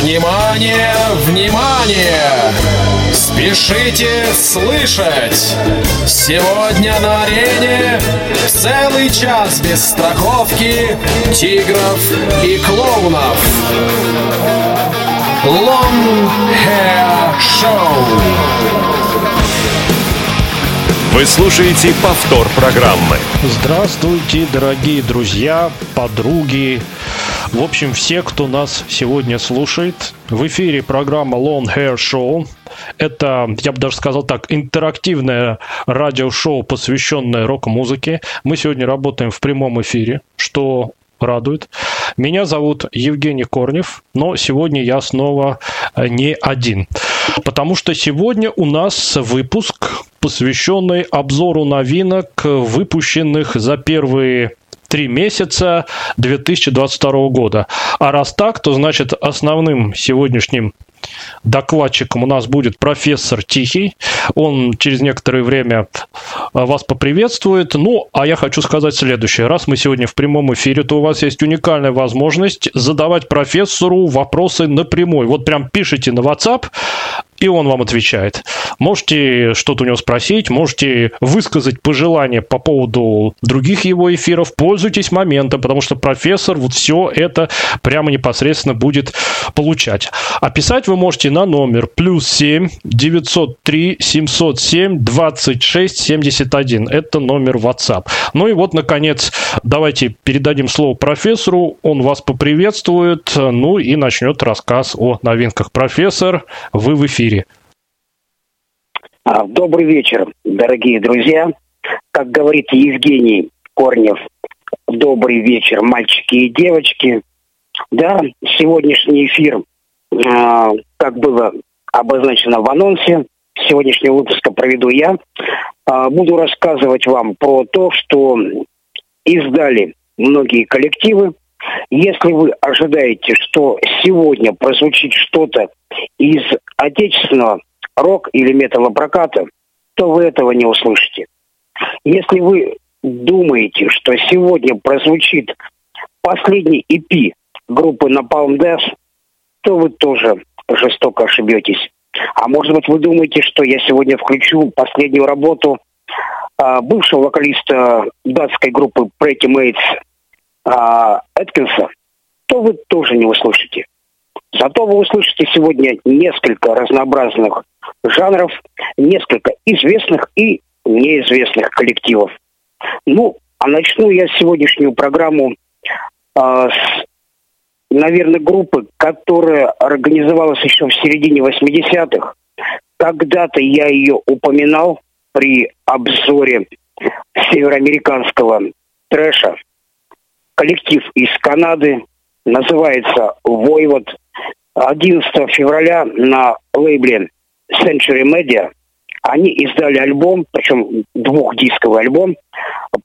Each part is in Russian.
Внимание, внимание! Спешите слышать! Сегодня на арене целый час без страховки тигров и клоунов. Long Hair Show. Вы слушаете повтор программы. Здравствуйте, дорогие друзья, подруги, в общем, все, кто нас сегодня слушает, в эфире программа Long Hair Show. Это, я бы даже сказал так, интерактивное радиошоу, посвященное рок-музыке. Мы сегодня работаем в прямом эфире, что радует. Меня зовут Евгений Корнев, но сегодня я снова э, не один. Потому что сегодня у нас выпуск, посвященный обзору новинок, выпущенных за первые три месяца 2022 года. А раз так, то значит основным сегодняшним Докладчиком у нас будет профессор Тихий. Он через некоторое время а, вас поприветствует. Ну, а я хочу сказать следующее. Раз мы сегодня в прямом эфире, то у вас есть уникальная возможность задавать профессору вопросы напрямую. Вот прям пишите на WhatsApp, и он вам отвечает. Можете что-то у него спросить, можете высказать пожелания по поводу других его эфиров. Пользуйтесь моментом, потому что профессор вот все это прямо непосредственно будет получать. А писать вы можете на номер плюс 7 903 707 26 71. Это номер WhatsApp. Ну и вот, наконец, давайте передадим слово профессору. Он вас поприветствует, ну и начнет рассказ о новинках. Профессор, вы в эфире эфире. А, добрый вечер, дорогие друзья. Как говорит Евгений Корнев, добрый вечер, мальчики и девочки. Да, сегодняшний эфир, а, как было обозначено в анонсе, сегодняшнего выпуска проведу я. А, буду рассказывать вам про то, что издали многие коллективы. Если вы ожидаете, что сегодня прозвучит что-то из отечественного рок или металлопроката, то вы этого не услышите. Если вы думаете, что сегодня прозвучит последний EP группы Napalm Death, то вы тоже жестоко ошибетесь. А может быть, вы думаете, что я сегодня включу последнюю работу а, бывшего вокалиста датской группы Pretty Mates а, Эткинса, то вы тоже не услышите. Зато вы услышите сегодня несколько разнообразных жанров, несколько известных и неизвестных коллективов. Ну, а начну я сегодняшнюю программу э, с, наверное, группы, которая организовалась еще в середине 80-х. Когда-то я ее упоминал при обзоре североамериканского трэша. Коллектив из Канады называется «Войвод». 11 февраля на лейбле Century Media они издали альбом, причем двухдисковый альбом,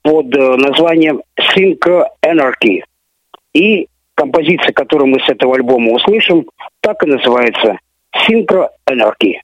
под э, названием Synchro Anarchy. И композиция, которую мы с этого альбома услышим, так и называется Synchro Anarchy.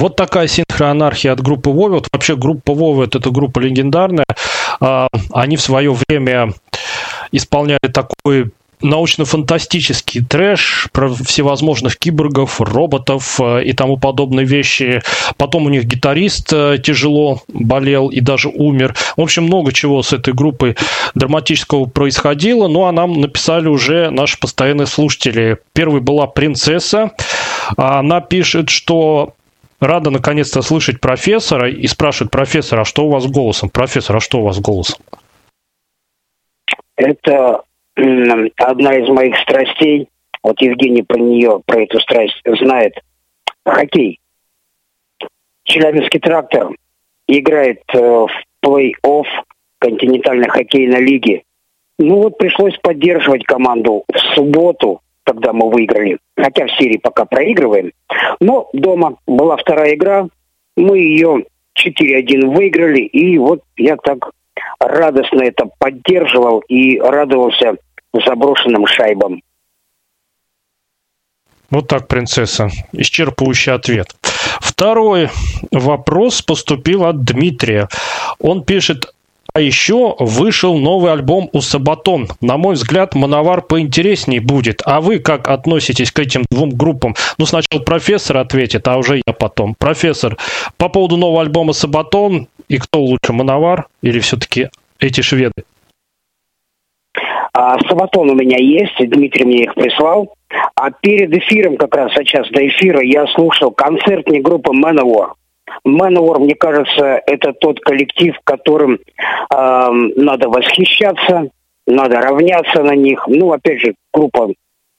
Вот такая синхроанархия от группы Вовы. Вот вообще группа Вовы это группа легендарная. А, они в свое время исполняли такой научно-фантастический трэш про всевозможных киборгов, роботов э, и тому подобные вещи. Потом у них гитарист э, тяжело болел и даже умер. В общем, много чего с этой группой драматического происходило. Ну, а нам написали уже наши постоянные слушатели. Первой была «Принцесса». Она пишет, что рада наконец-то слышать профессора и спрашивает профессора, а что у вас с голосом? Профессор, а что у вас с голосом? Это одна из моих страстей, вот Евгений про нее, про эту страсть знает, хоккей. Челябинский трактор играет э, в плей-офф континентальной хоккейной лиги. Ну вот пришлось поддерживать команду в субботу, когда мы выиграли. Хотя в серии пока проигрываем. Но дома была вторая игра. Мы ее 4-1 выиграли. И вот я так радостно это поддерживал и радовался заброшенным шайбам. Вот так, принцесса. Исчерпывающий ответ. Второй вопрос поступил от Дмитрия. Он пишет, а еще вышел новый альбом у Сабатон. На мой взгляд, Мановар поинтереснее будет. А вы как относитесь к этим двум группам? Ну, сначала профессор ответит, а уже я потом. Профессор, по поводу нового альбома Сабатон, и кто лучше, Мановар или все-таки эти шведы? А, Сабатон у меня есть, Дмитрий мне их прислал. А перед эфиром, как раз сейчас до эфира, я слушал концертник группы Manowar. Manowar, мне кажется, это тот коллектив, которым э, надо восхищаться, надо равняться на них. Ну, опять же, группа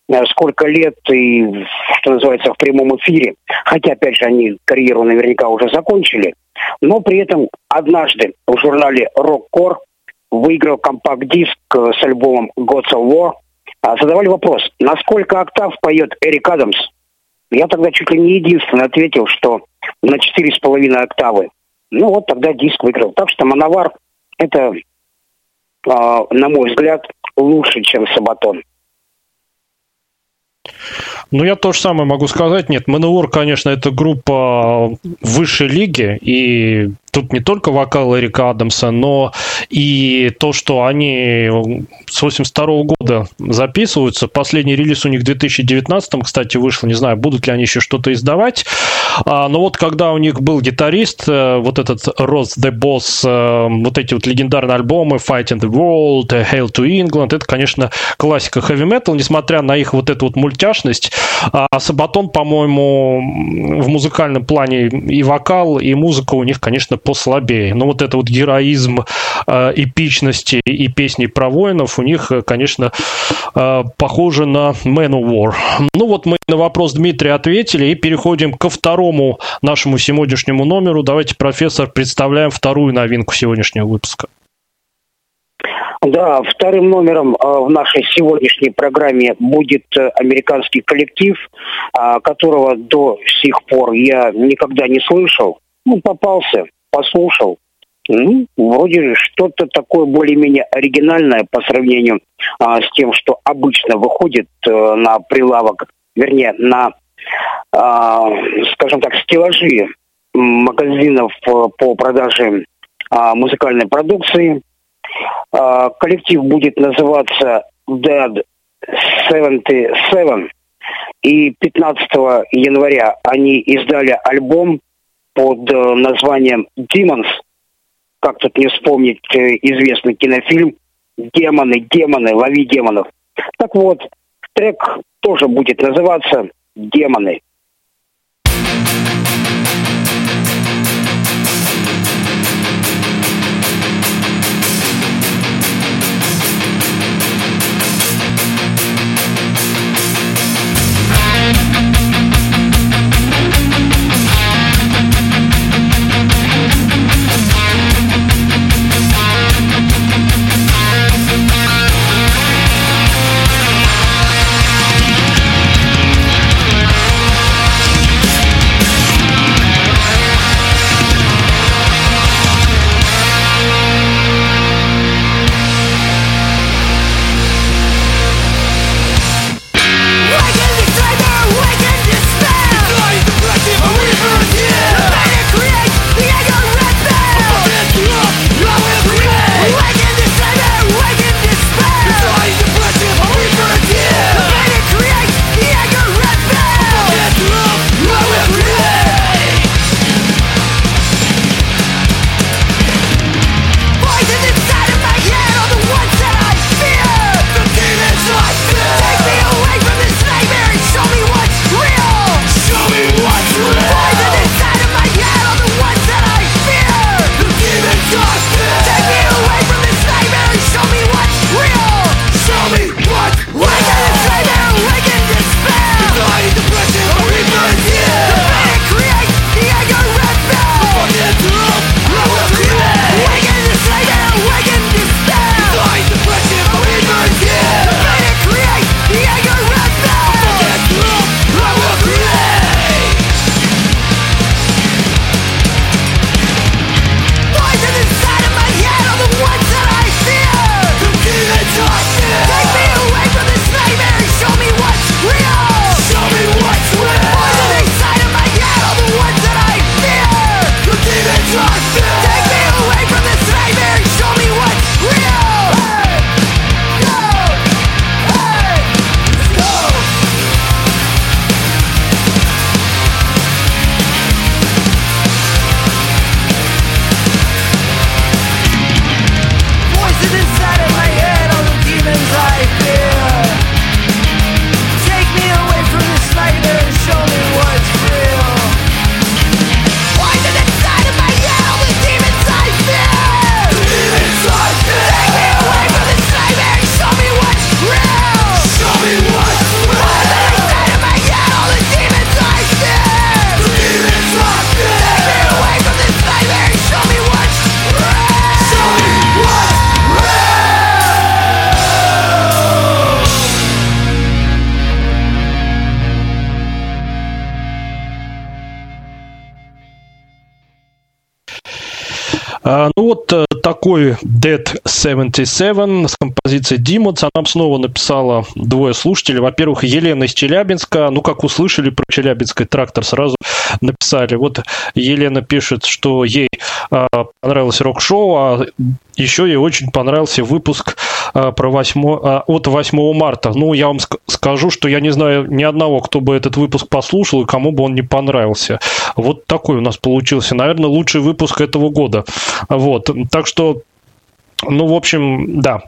э, сколько лет и, что называется, в прямом эфире. Хотя, опять же, они карьеру наверняка уже закончили. Но при этом однажды в журнале Rockcore выиграл компакт-диск э, с альбомом Gods of War, а, задавали вопрос, на сколько октав поет Эрик Адамс? Я тогда чуть ли не единственный ответил, что на четыре с половиной октавы. Ну вот тогда диск выиграл. Так что Мановар это, а, на мой взгляд, лучше, чем Сабатон. Ну, я то же самое могу сказать. Нет, Manowar, конечно, это группа высшей лиги, и тут не только вокал Эрика Адамса, но и то, что они с 82 года записываются. Последний релиз у них в 2019, кстати, вышел. Не знаю, будут ли они еще что-то издавать. А, но вот когда у них был гитарист, э, вот этот Ross the Boss, э, вот эти вот легендарные альбомы Fight in the World, Hail to England, это, конечно, классика metal, несмотря на их вот эту вот мультяшность. А Сабатон, по-моему, в музыкальном плане и вокал, и музыка у них, конечно, послабее. Но вот это вот героизм э, эпичности и песни про воинов у них, конечно, похоже на Man of War. Ну вот мы на вопрос Дмитрия ответили и переходим ко второму нашему сегодняшнему номеру. Давайте, профессор, представляем вторую новинку сегодняшнего выпуска. Да, вторым номером э, в нашей сегодняшней программе будет э, американский коллектив, э, которого до сих пор я никогда не слышал. Ну, попался, послушал. Ну, вроде что-то такое более-менее оригинальное по сравнению а, с тем, что обычно выходит а, на прилавок, вернее, на, а, скажем так, стеллажи магазинов по продаже а, музыкальной продукции. А, коллектив будет называться Dead 77. И 15 января они издали альбом под э, названием Demons. Как тут не вспомнить э, известный кинофильм «Демоны, демоны, лови демонов». Так вот, трек тоже будет называться «Демоны». Такой Dead 77 с композицией Demons. Она снова написала двое слушателей. Во-первых, Елена из Челябинска. Ну, как услышали про Челябинский трактор, сразу написали. Вот Елена пишет, что ей э, понравилось рок-шоу, а еще ей очень понравился выпуск э, про 8, э, от 8 марта. Ну, я вам ск- скажу, что я не знаю ни одного, кто бы этот выпуск послушал и кому бы он не понравился. Вот такой у нас получился. Наверное, лучший выпуск этого года. Вот. Так что, ну, в общем, да.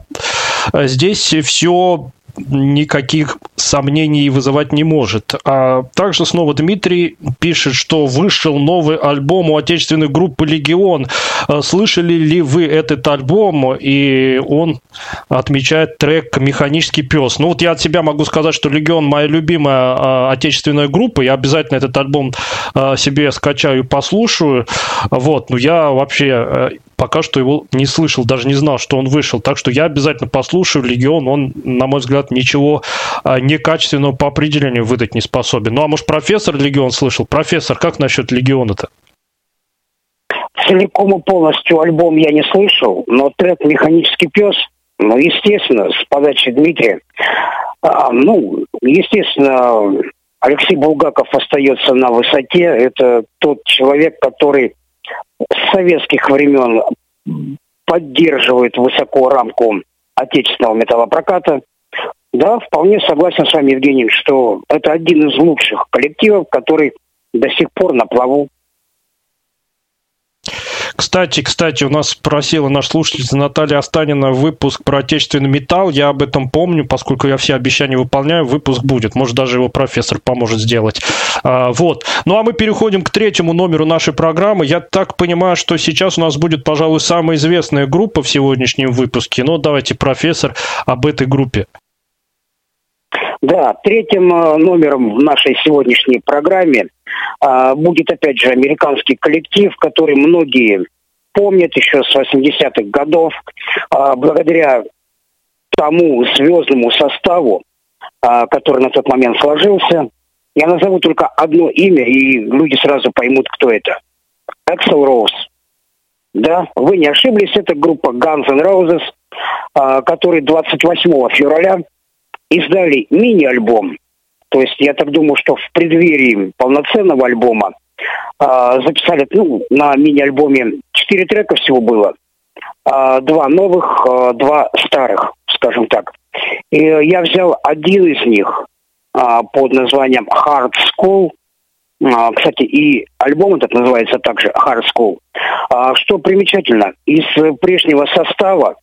Здесь все никаких сомнений вызывать не может. А также снова Дмитрий пишет, что вышел новый альбом у отечественной группы «Легион». А слышали ли вы этот альбом? И он отмечает трек «Механический пес». Ну вот я от себя могу сказать, что «Легион» моя любимая а, отечественная группа. Я обязательно этот альбом а, себе скачаю и послушаю. Вот, но я вообще пока что его не слышал, даже не знал, что он вышел. Так что я обязательно послушаю. Легион, он, на мой взгляд, ничего а, некачественного по определению выдать не способен. Ну, а может, профессор Легион слышал? Профессор, как насчет Легиона-то? Целиком и полностью альбом я не слышал, но трек «Механический пес», ну, естественно, с подачи Дмитрия, а, ну, естественно, Алексей Булгаков остается на высоте. Это тот человек, который советских времен поддерживает высоко рамку отечественного металлопроката. Да, вполне согласен с вами, Евгений, что это один из лучших коллективов, который до сих пор на плаву. Кстати, кстати, у нас спросила наш слушательница Наталья Останина выпуск про отечественный металл. Я об этом помню, поскольку я все обещания выполняю, выпуск будет. Может, даже его профессор поможет сделать. А, вот. Ну, а мы переходим к третьему номеру нашей программы. Я так понимаю, что сейчас у нас будет, пожалуй, самая известная группа в сегодняшнем выпуске. Ну, давайте, профессор, об этой группе. Да, третьим э, номером в нашей сегодняшней программе будет, опять же, американский коллектив, который многие помнят еще с 80-х годов, а, благодаря тому звездному составу, а, который на тот момент сложился. Я назову только одно имя, и люди сразу поймут, кто это. Axel Rose. Да, вы не ошиблись, это группа Guns N' Roses, который 28 февраля издали мини-альбом. То есть я так думаю, что в преддверии полноценного альбома э, записали, ну, на мини-альбоме четыре трека всего было. Э, два новых, э, два старых, скажем так. И я взял один из них э, под названием Hard School. Кстати, и альбом этот называется также Hard School. Что примечательно, из прежнего состава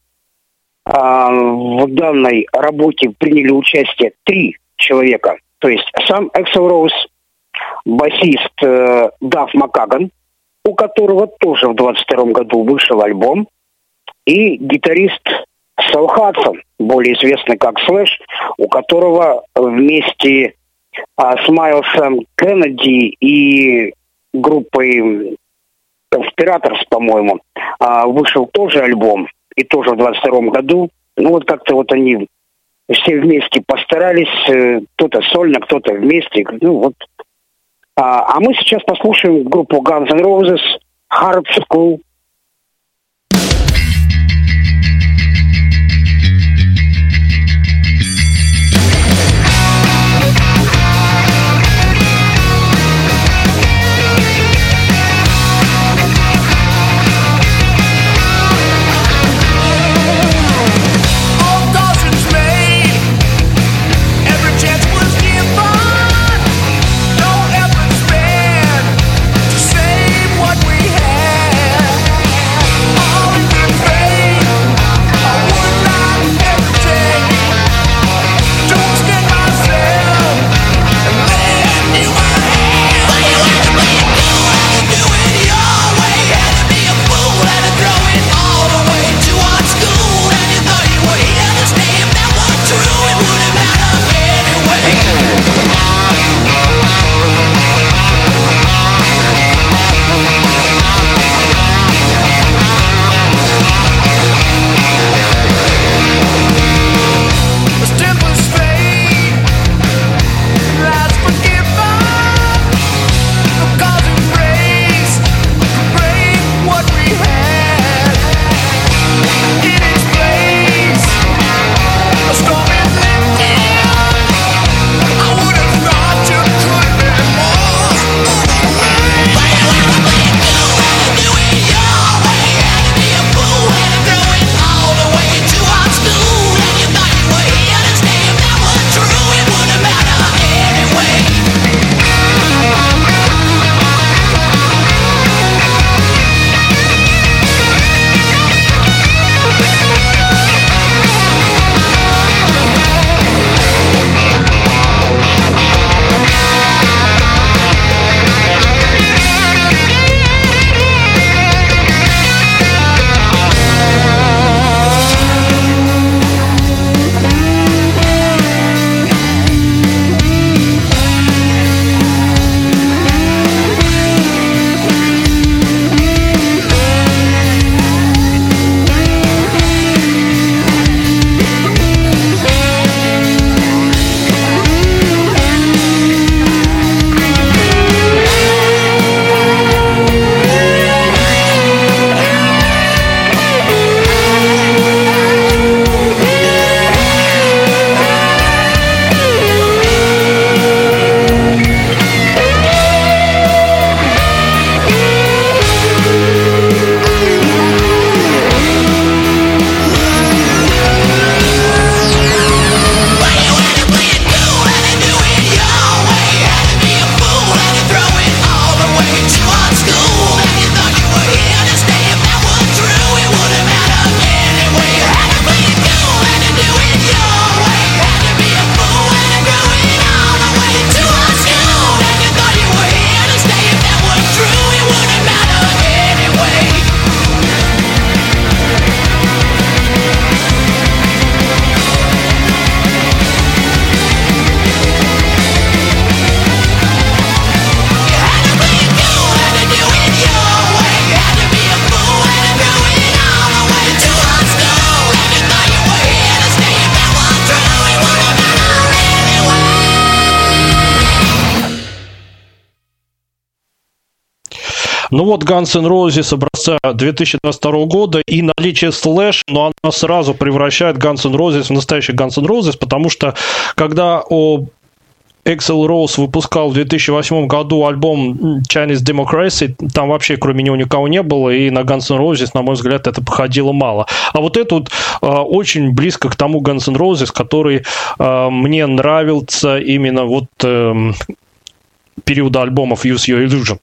в данной работе приняли участие три человека. То есть сам Эксел Роуз, басист э, Даф Макаган, у которого тоже в 22 году вышел альбом, и гитарист Сол Хадсон, более известный как Слэш, у которого вместе а, с Майлсом Кеннеди и группой Конспираторс, по-моему, а, вышел тоже альбом и тоже в 22 году. Ну вот как-то вот они все вместе постарались, э, кто-то сольно, кто-то вместе. Ну вот. А, а мы сейчас послушаем группу Guns N' Roses Hard School Ну вот Guns N' Roses образца 2022 года и наличие Slash, но она сразу превращает Guns N' Roses в настоящий Guns N' Roses, потому что когда о Axel Rose выпускал в 2008 году альбом Chinese Democracy, там вообще кроме него никого не было, и на Guns N' Roses, на мой взгляд, это походило мало. А вот это вот э, очень близко к тому Guns N' Roses, который э, мне нравился именно вот э, периода альбомов Use Your Illusion.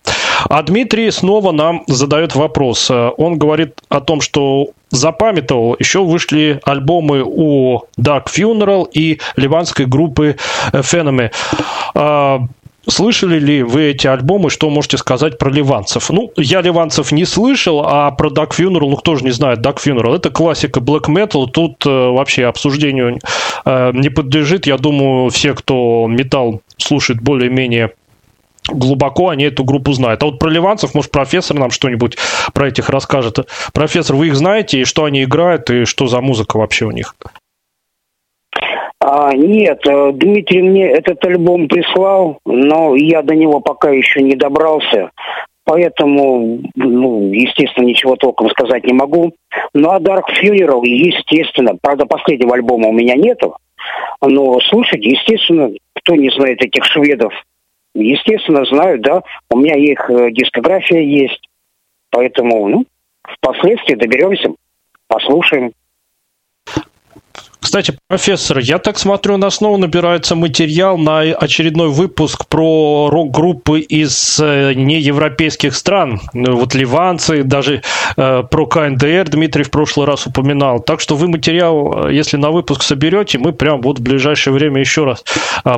А Дмитрий снова нам задает вопрос. Он говорит о том, что запамятовал, еще вышли альбомы у Dark Funeral и ливанской группы Phenome. А, слышали ли вы эти альбомы? Что можете сказать про ливанцев? Ну, я ливанцев не слышал, а про Dark Funeral, ну, кто же не знает Dark Funeral? Это классика black metal, тут э, вообще обсуждению э, не подлежит. Я думаю, все, кто металл слушает более-менее глубоко они эту группу знают. А вот про ливанцев, может, профессор нам что-нибудь про этих расскажет. Профессор, вы их знаете, и что они играют, и что за музыка вообще у них? А, нет, э, Дмитрий мне этот альбом прислал, но я до него пока еще не добрался. Поэтому, ну, естественно, ничего толком сказать не могу. Ну, а Dark Funeral, естественно, правда, последнего альбома у меня нету. Но слушать, естественно, кто не знает этих шведов, Естественно, знаю, да. У меня их э, дискография есть. Поэтому, ну, впоследствии доберемся, послушаем. Кстати, профессор, я так смотрю, у нас снова набирается материал на очередной выпуск про рок-группы из э, неевропейских стран. Ну, вот ливанцы, даже э, про КНДР Дмитрий в прошлый раз упоминал. Так что вы материал, э, если на выпуск соберете, мы прям вот в ближайшее время еще раз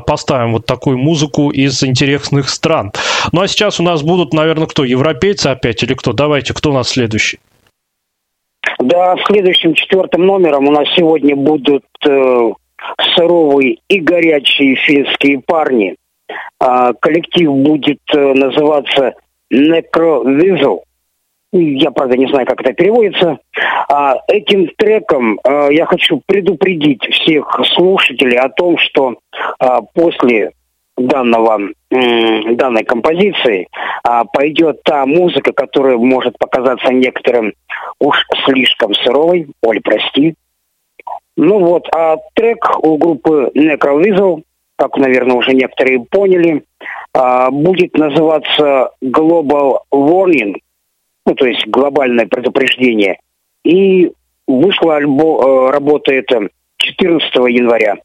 поставим вот такую музыку из интересных стран. Ну а сейчас у нас будут, наверное, кто? Европейцы опять или кто? Давайте, кто у нас следующий? Да, следующим четвертым номером у нас сегодня будут э, суровые и горячие финские парни. А, коллектив будет э, называться Necrovisual. Я, правда, не знаю, как это переводится. А, этим треком а, я хочу предупредить всех слушателей о том, что а, после данного, данной композиции а, пойдет та музыка, которая может показаться некоторым уж слишком сыровой. Оль, прости. Ну вот, а трек у группы Necrovisual, как, наверное, уже некоторые поняли, а, будет называться Global Warning, ну, то есть глобальное предупреждение. И вышла альбом, э, работа это 14 января.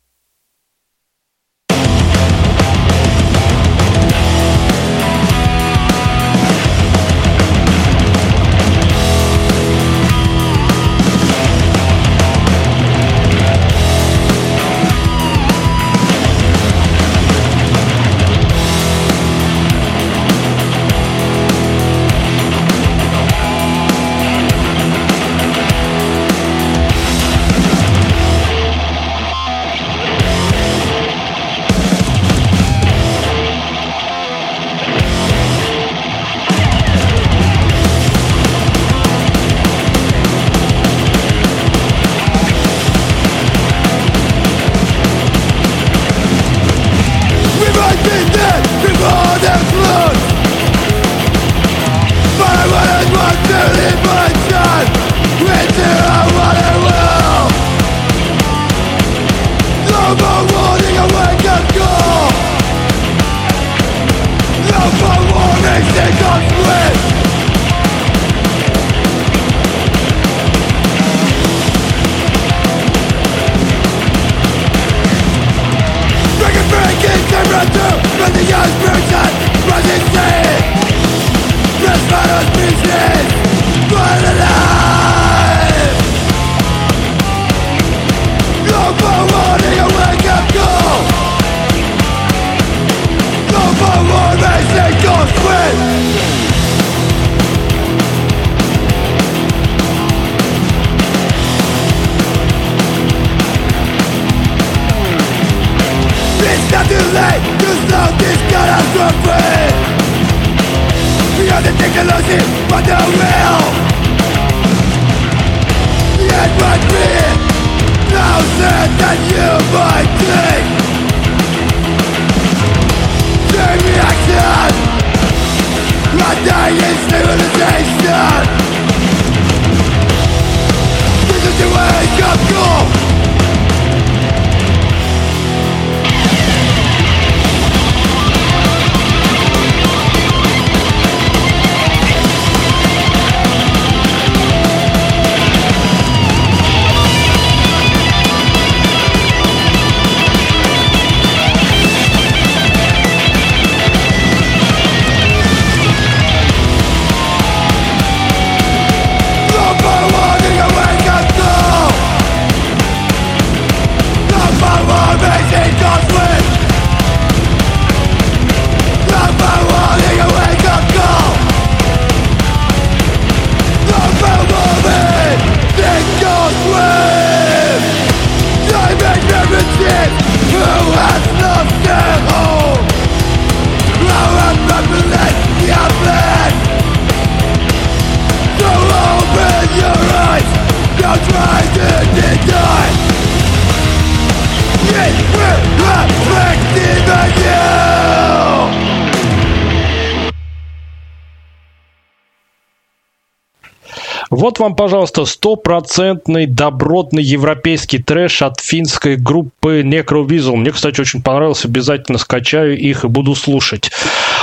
Вот вам, пожалуйста, стопроцентный добротный европейский трэш от финской группы Necrovisual. Мне, кстати, очень понравился. Обязательно скачаю их и буду слушать.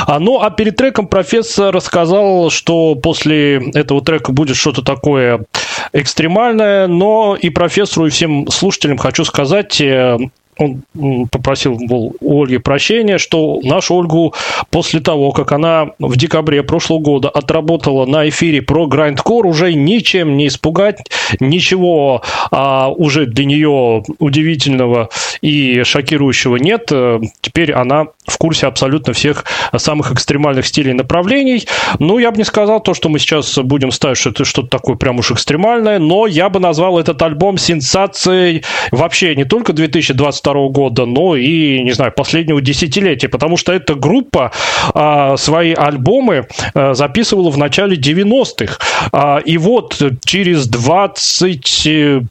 А, ну, а перед треком профессор рассказал, что после этого трека будет что-то такое экстремальное, но и профессору, и всем слушателям хочу сказать, э, он попросил мол, у Ольги прощения, что нашу Ольгу после того, как она в декабре прошлого года отработала на эфире про Grindcore, уже ничем не испугать, ничего а, уже для нее удивительного и шокирующего нет. Теперь она в курсе абсолютно всех самых экстремальных стилей и направлений. Ну, я бы не сказал то, что мы сейчас будем ставить, что это что-то такое прям уж экстремальное, но я бы назвал этот альбом сенсацией вообще не только 2022 года, но и, не знаю, последнего десятилетия, потому что эта группа а, свои альбомы а, записывала в начале 90-х. А, и вот через 20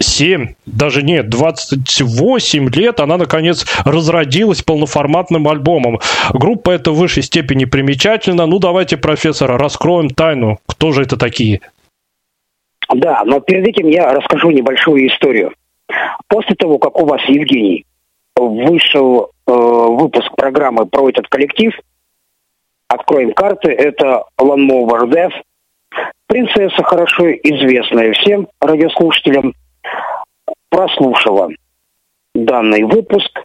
7, даже нет, 28 лет она, наконец, разродилась полноформатным альбомом. Группа эта в высшей степени примечательна. Ну, давайте, профессор, раскроем тайну. Кто же это такие? Да, но перед этим я расскажу небольшую историю. После того, как у вас, Евгений, вышел э, выпуск программы про этот коллектив, откроем карты, это Lawnmower Death, принцесса, хорошо известная всем радиослушателям, прослушала данный выпуск,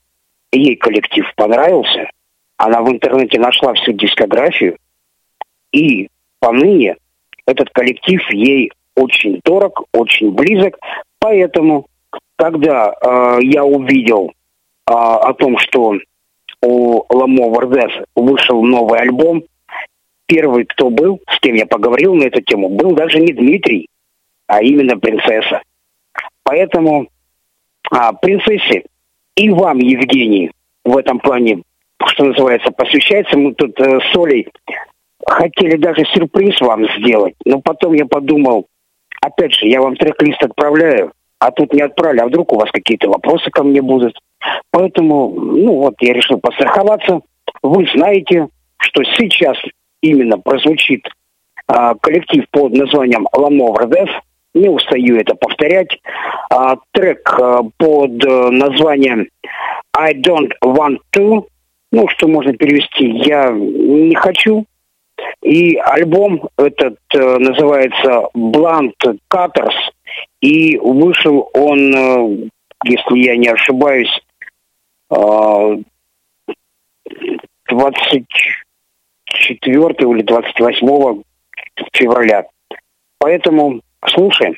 ей коллектив понравился, она в интернете нашла всю дискографию, и поныне этот коллектив ей очень дорог, очень близок, поэтому, когда э, я увидел э, о том, что у Ламо Вардес вышел новый альбом, первый, кто был, с кем я поговорил на эту тему, был даже не Дмитрий, а именно принцесса. Поэтому а, принцессе и вам, Евгений, в этом плане, что называется, посвящается. Мы тут э, с Олей хотели даже сюрприз вам сделать, но потом я подумал, опять же, я вам трек-лист отправляю, а тут не отправлю, а вдруг у вас какие-то вопросы ко мне будут. Поэтому, ну вот, я решил постраховаться. Вы знаете, что сейчас именно прозвучит а, коллектив под названием «Ламовр Death», не устаю это повторять. А, трек а, под а, названием I don't want to, ну, что можно перевести «Я не хочу». И альбом этот а, называется Blunt Cutters, и вышел он, а, если я не ошибаюсь, а, 24 или 28 февраля. Поэтому Слушаем.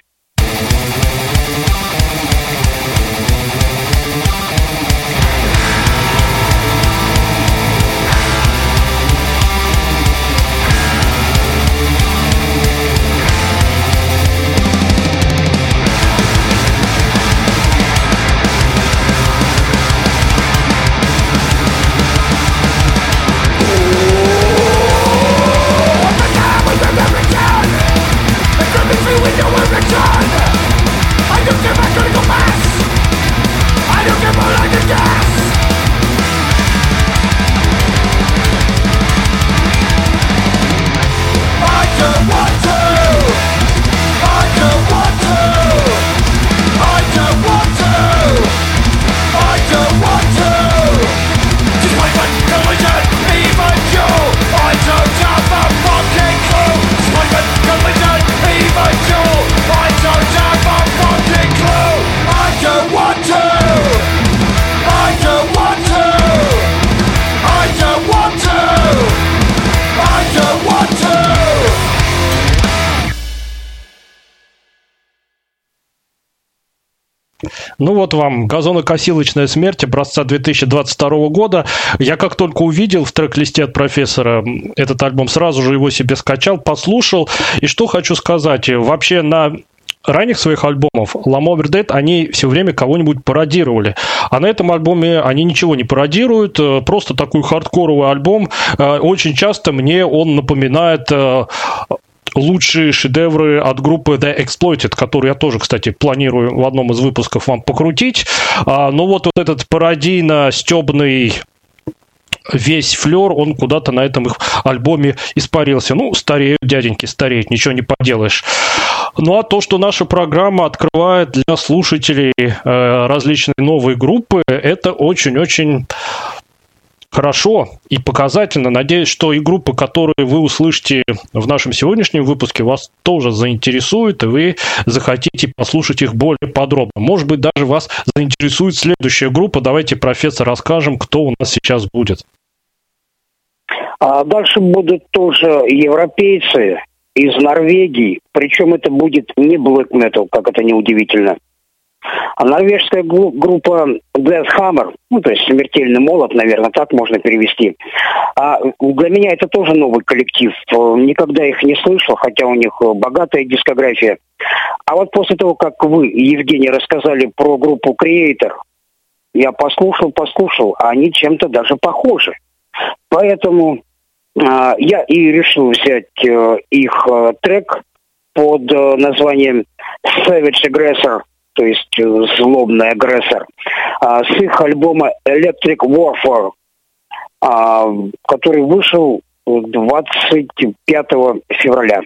Ну вот вам газонокосилочная смерть образца 2022 года. Я как только увидел в трек-листе от профессора этот альбом, сразу же его себе скачал, послушал. И что хочу сказать, вообще на ранних своих альбомов Lam Over Dead они все время кого-нибудь пародировали. А на этом альбоме они ничего не пародируют, э, просто такой хардкоровый альбом. Э, очень часто мне он напоминает э, лучшие шедевры от группы The Exploited, которые я тоже, кстати, планирую в одном из выпусков вам покрутить. А, но вот, вот этот пародийно-стебный весь флер, он куда-то на этом их альбоме испарился. Ну, стареют дяденьки, стареют, ничего не поделаешь. Ну, а то, что наша программа открывает для слушателей э, различные новые группы, это очень-очень хорошо и показательно. Надеюсь, что и группы, которые вы услышите в нашем сегодняшнем выпуске, вас тоже заинтересуют, и вы захотите послушать их более подробно. Может быть, даже вас заинтересует следующая группа. Давайте, профессор, расскажем, кто у нас сейчас будет. А дальше будут тоже европейцы из Норвегии, причем это будет не black metal, как это неудивительно. А норвежская группа Death Hammer, ну, то есть смертельный молот, наверное, так можно перевести. А для меня это тоже новый коллектив. Никогда их не слышал, хотя у них богатая дискография. А вот после того, как вы, Евгений, рассказали про группу Creator, я послушал, послушал, а они чем-то даже похожи. Поэтому э, я и решил взять э, их э, трек под э, названием Savage Aggressor – то есть э, злобный агрессор, а, с их альбома Electric Warfare, а, который вышел 25 февраля.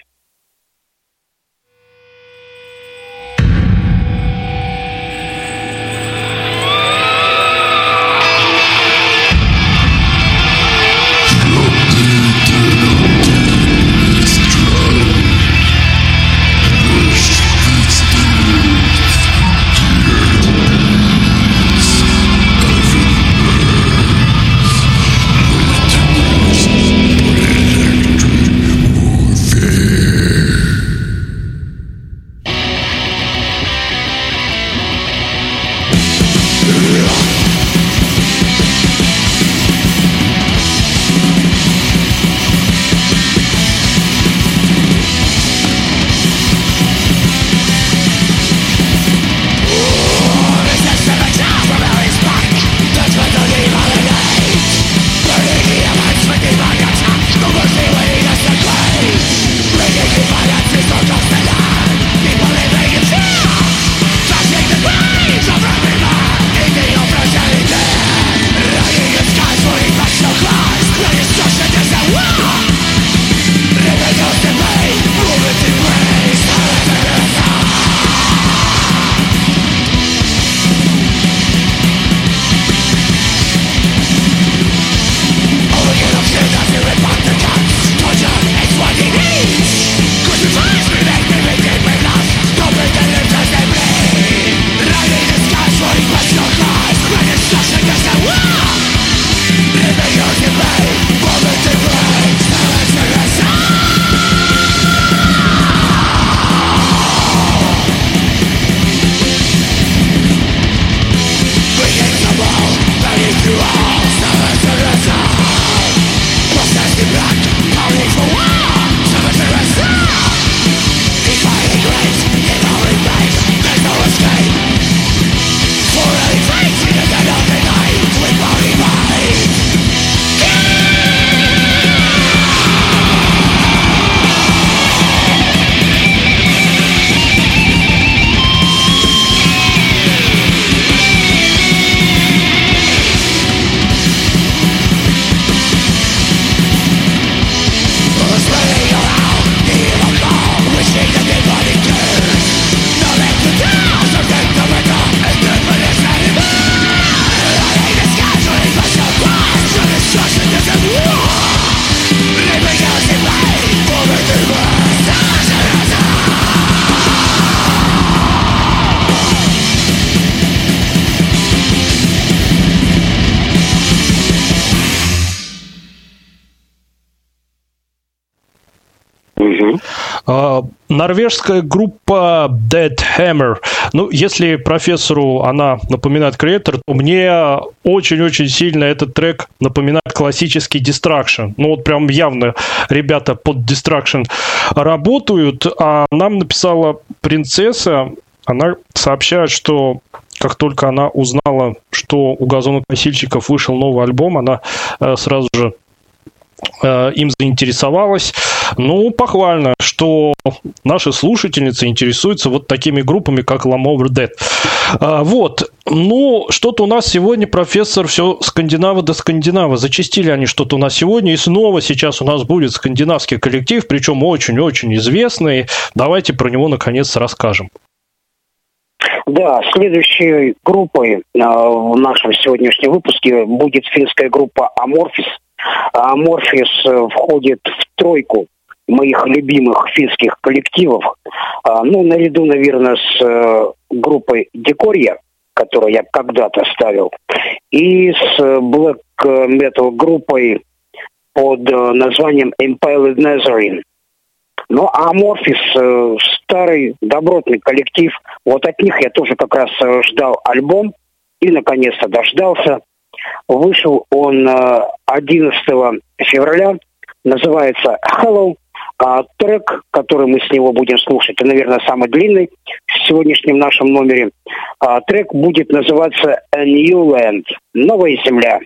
Норвежская группа Dead Hammer. Ну, если профессору она напоминает креатор, то мне очень-очень сильно этот трек напоминает классический Distraction. Ну, вот прям явно ребята под Distraction работают. А нам написала принцесса, она сообщает, что как только она узнала, что у газонокосильщиков вышел новый альбом, она э, сразу же им заинтересовалась. Ну, похвально, что наши слушательницы интересуются вот такими группами, как Lamover Dead. А, вот. Ну, что-то у нас сегодня, профессор, все скандинава до скандинава. Зачистили они что-то у нас сегодня. И снова сейчас у нас будет скандинавский коллектив, причем очень-очень известный. Давайте про него, наконец, расскажем. Да, следующей группой э, в нашем сегодняшнем выпуске будет финская группа Amorphis – а Морфис э, входит в тройку моих любимых финских коллективов. А, ну, наряду, наверное, с э, группой Декорья, которую я когда-то ставил, и с Black Metal группой под э, названием Impaled Nazarene. Ну, а Морфис старый, добротный коллектив. Вот от них я тоже как раз ждал альбом и, наконец-то, дождался. Вышел он 11 э, февраля. Называется Hello. А трек, который мы с него будем слушать, это, наверное, самый длинный в сегодняшнем нашем номере. А, трек будет называться A New Land. Новая земля.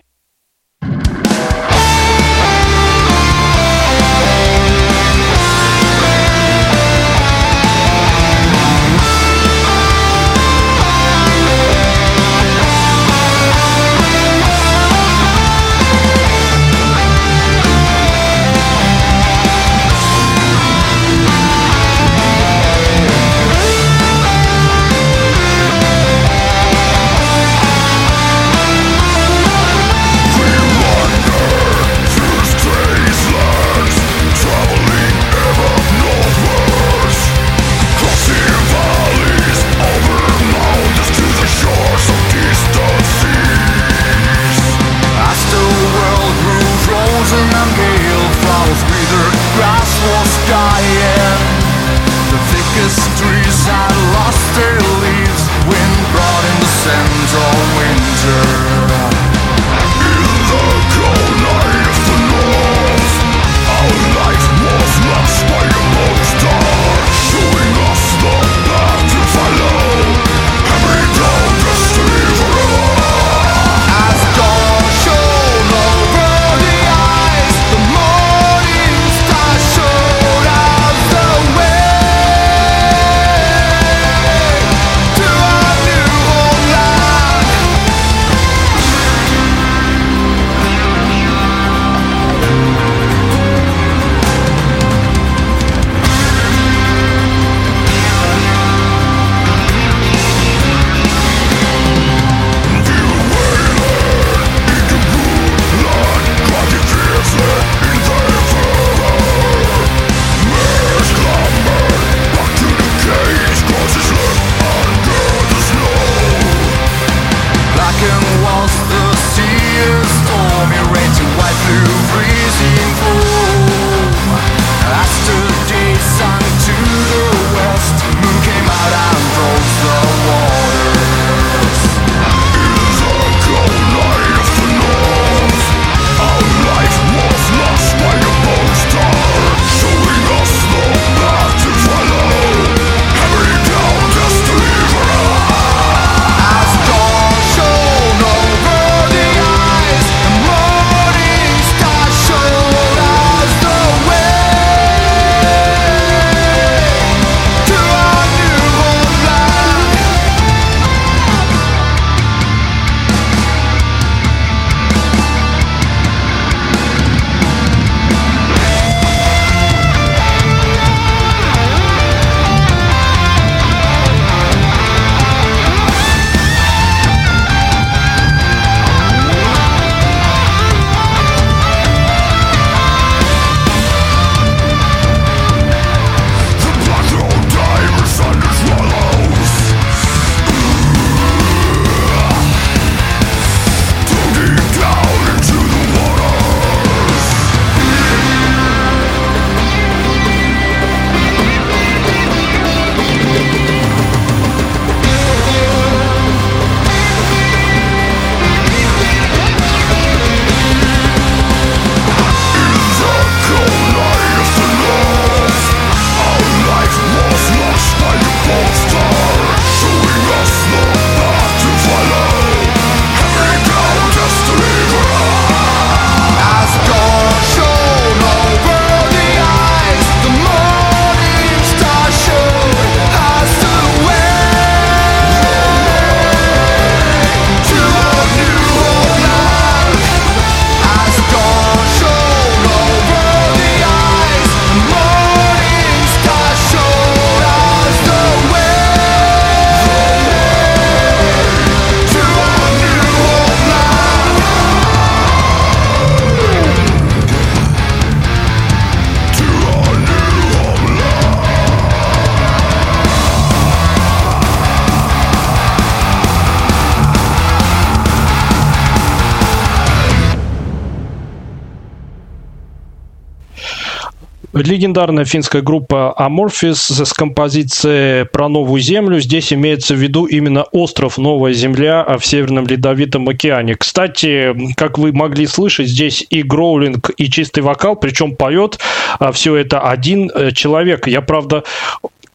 Легендарная финская группа Amorphis с композицией про новую землю. Здесь имеется в виду именно остров Новая Земля в Северном Ледовитом океане. Кстати, как вы могли слышать, здесь и гроулинг, и чистый вокал, причем поет а, все это один э, человек. Я, правда,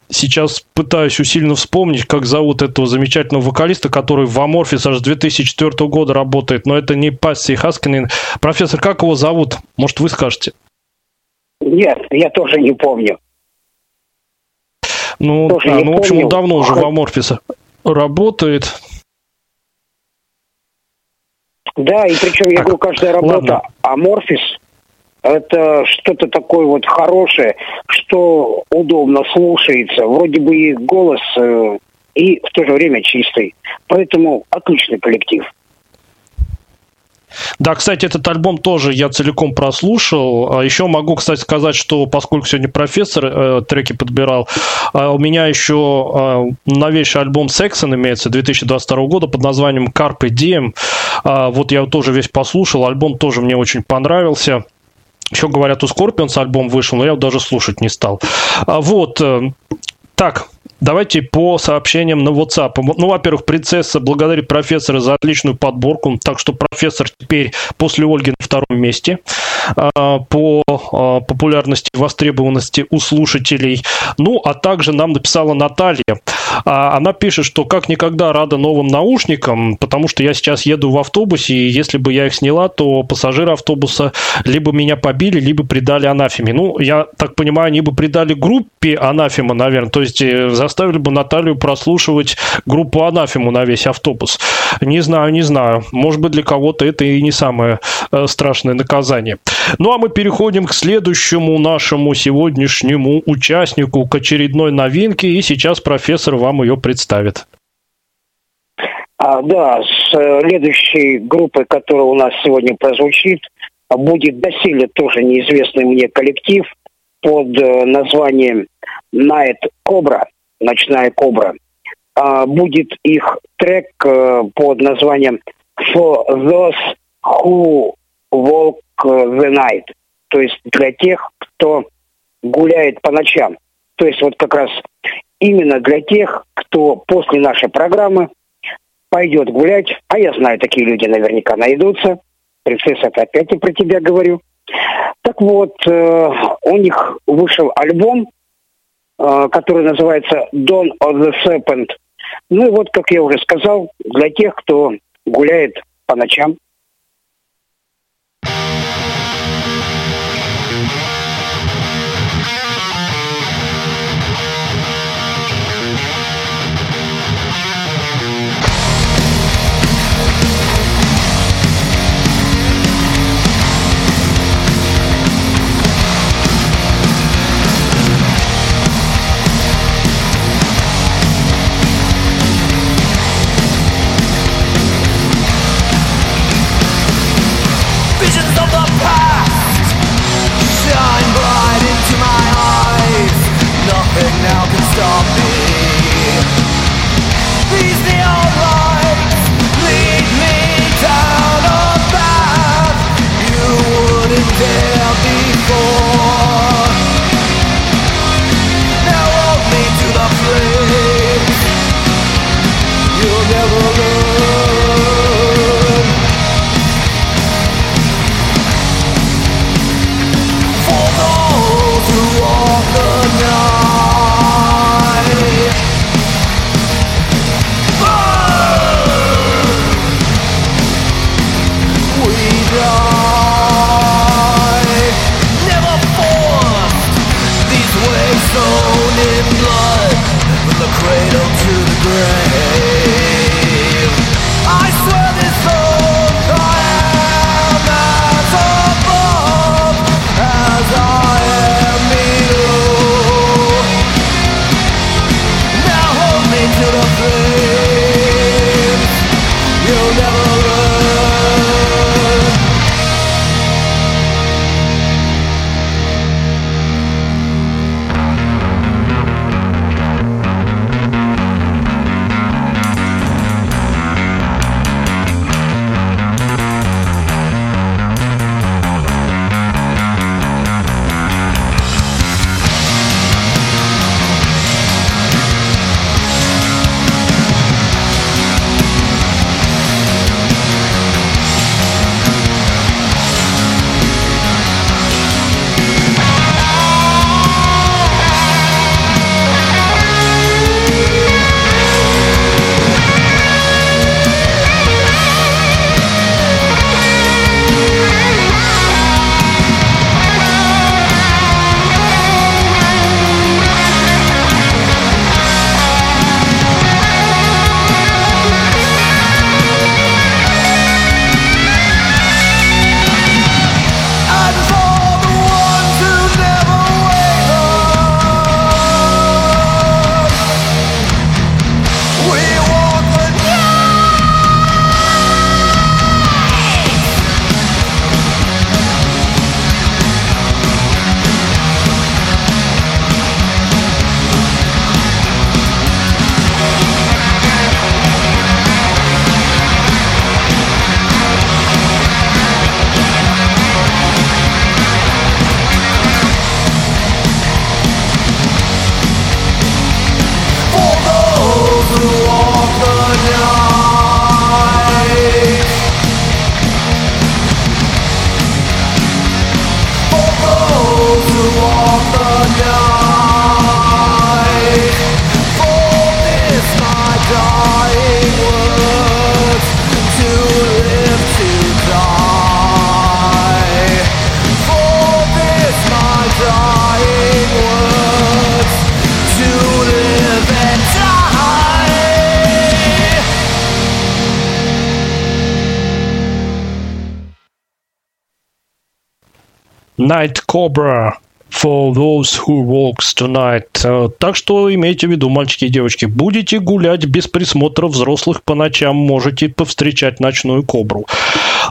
сейчас пытаюсь усиленно вспомнить, как зовут этого замечательного вокалиста, который в Аморфис аж с 2004 года работает, но это не Пасси Хаскинин. Профессор, как его зовут? Может, вы скажете? Нет, я тоже не помню. Ну, тоже а, ну в общем, он давно уже в Аморфисе работает. Да, и причем, я говорю, каждая работа Аморфис это что-то такое вот хорошее, что удобно слушается. Вроде бы и голос, э, и в то же время чистый. Поэтому отличный коллектив. Да, кстати, этот альбом тоже я целиком прослушал. А еще могу, кстати, сказать, что поскольку сегодня профессор э, треки подбирал, э, у меня еще э, новейший альбом Сексон имеется 2022 года под названием Carpe Diem. Э, вот я его тоже весь послушал. Альбом тоже мне очень понравился. Еще говорят, у Scorpions альбом вышел, но я его даже слушать не стал. Вот. Э, так, Давайте по сообщениям на WhatsApp. Ну, во-первых, принцесса благодарит профессора за отличную подборку, так что профессор теперь после Ольги на втором месте а, по а, популярности востребованности у слушателей. Ну, а также нам написала Наталья. А, она пишет, что как никогда рада новым наушникам, потому что я сейчас еду в автобусе, и если бы я их сняла, то пассажиры автобуса либо меня побили, либо придали анафеме. Ну, я так понимаю, они бы придали группе анафема, наверное, то есть э, заставили бы Наталью прослушивать группу Анафему на весь автобус. Не знаю, не знаю. Может быть, для кого-то это и не самое э, страшное наказание. Ну, а мы переходим к следующему нашему сегодняшнему участнику, к очередной новинке, и сейчас профессор вам ее представит. А, да, следующей группой, которая у нас сегодня прозвучит, будет доселе тоже неизвестный мне коллектив под э, названием Night Cobra ночная кобра. А, будет их трек а, под названием For Those Who Walk the Night. То есть для тех, кто гуляет по ночам. То есть вот как раз именно для тех, кто после нашей программы пойдет гулять, а я знаю, такие люди наверняка найдутся. Принцесса, это опять я про тебя говорю. Так вот, э, у них вышел альбом Э, который называется Dawn of the Serpent. Ну вот, как я уже сказал, для тех, кто гуляет по ночам, Night Cobra for those who walks tonight. Э, так что имейте в виду, мальчики и девочки, будете гулять без присмотра взрослых по ночам, можете повстречать ночную кобру.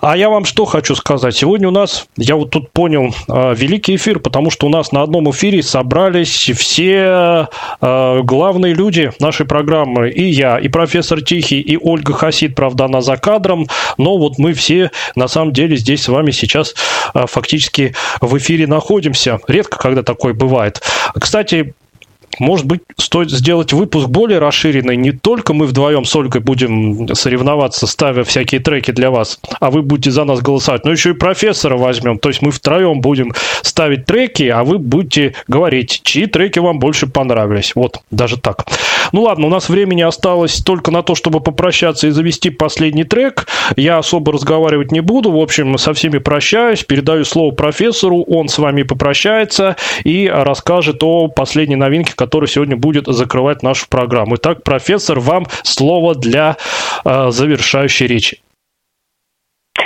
А я вам что хочу сказать. Сегодня у нас, я вот тут понял, э, великий эфир, потому что у нас на одном эфире собрались все э, главные люди нашей программы. И я, и профессор Тихий, и Ольга Хасид, правда, она за кадром. Но вот мы все, на самом деле, здесь с вами сейчас фактически в эфире находимся. Редко редко, когда такое бывает. Кстати, может быть, стоит сделать выпуск более расширенный. Не только мы вдвоем с Ольгой будем соревноваться, ставя всякие треки для вас, а вы будете за нас голосовать, но еще и профессора возьмем. То есть мы втроем будем ставить треки, а вы будете говорить, чьи треки вам больше понравились. Вот, даже так. Ну ладно, у нас времени осталось только на то, чтобы попрощаться и завести последний трек. Я особо разговаривать не буду. В общем, со всеми прощаюсь. Передаю слово профессору. Он с вами попрощается и расскажет о последней новинке, который сегодня будет закрывать нашу программу. Итак, профессор, вам слово для э, завершающей речи.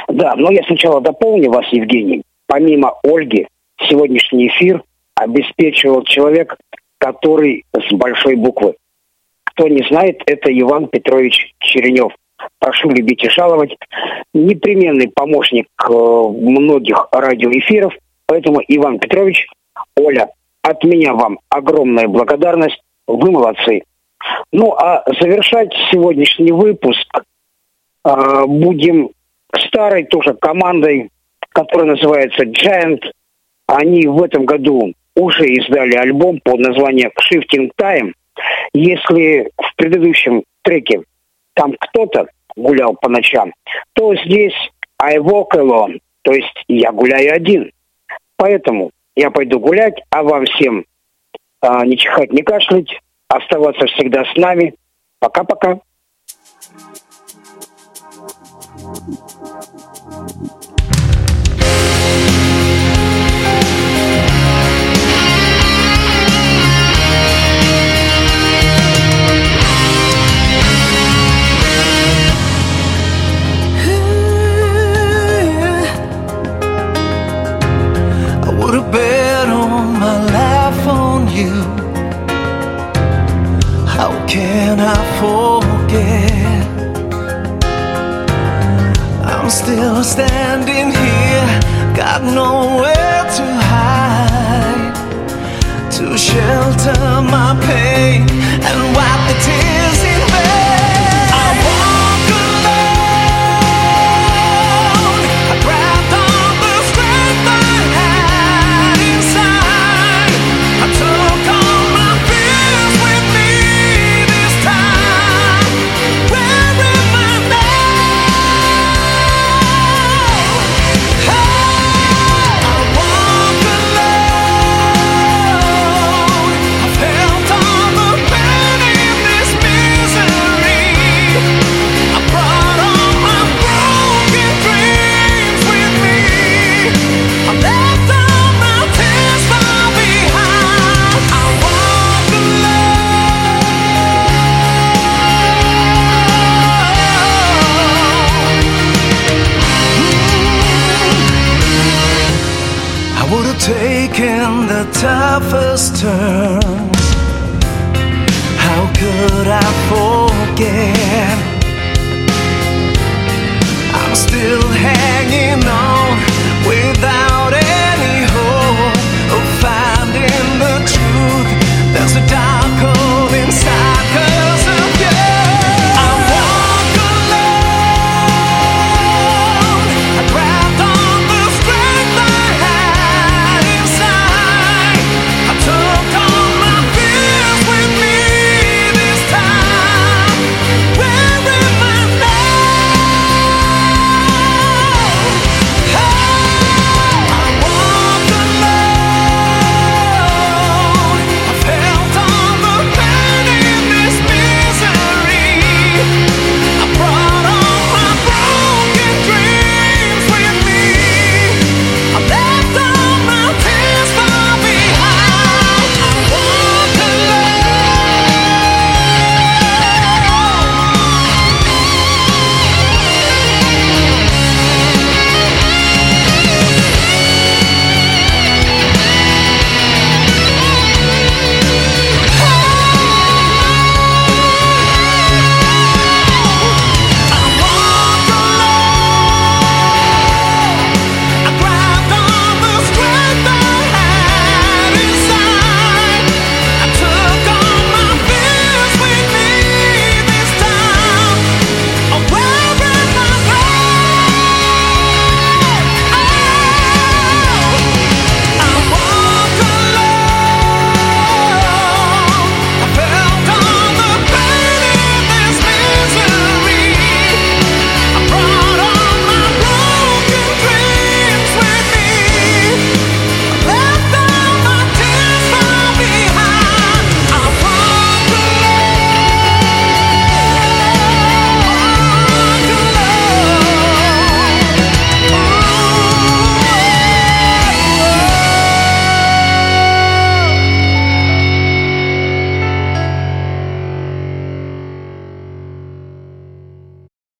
Да, но я сначала дополню вас, Евгений. Помимо Ольги, сегодняшний эфир обеспечивал человек, который с большой буквы. Кто не знает, это Иван Петрович Черенев. Прошу любить и жаловать. Непременный помощник э, многих радиоэфиров. Поэтому, Иван Петрович, Оля, от меня вам огромная благодарность. Вы молодцы. Ну, а завершать сегодняшний выпуск э, будем старой тоже командой, которая называется Giant. Они в этом году уже издали альбом под названием Shifting Time. Если в предыдущем треке там кто-то гулял по ночам, то здесь I walk alone, то есть я гуляю один. Поэтому я пойду гулять, а вам всем а, не чихать, не кашлять, оставаться всегда с нами. Пока-пока. can still standing here, got nowhere to hide, to shelter my pain and wipe the tears toughest turns. How could I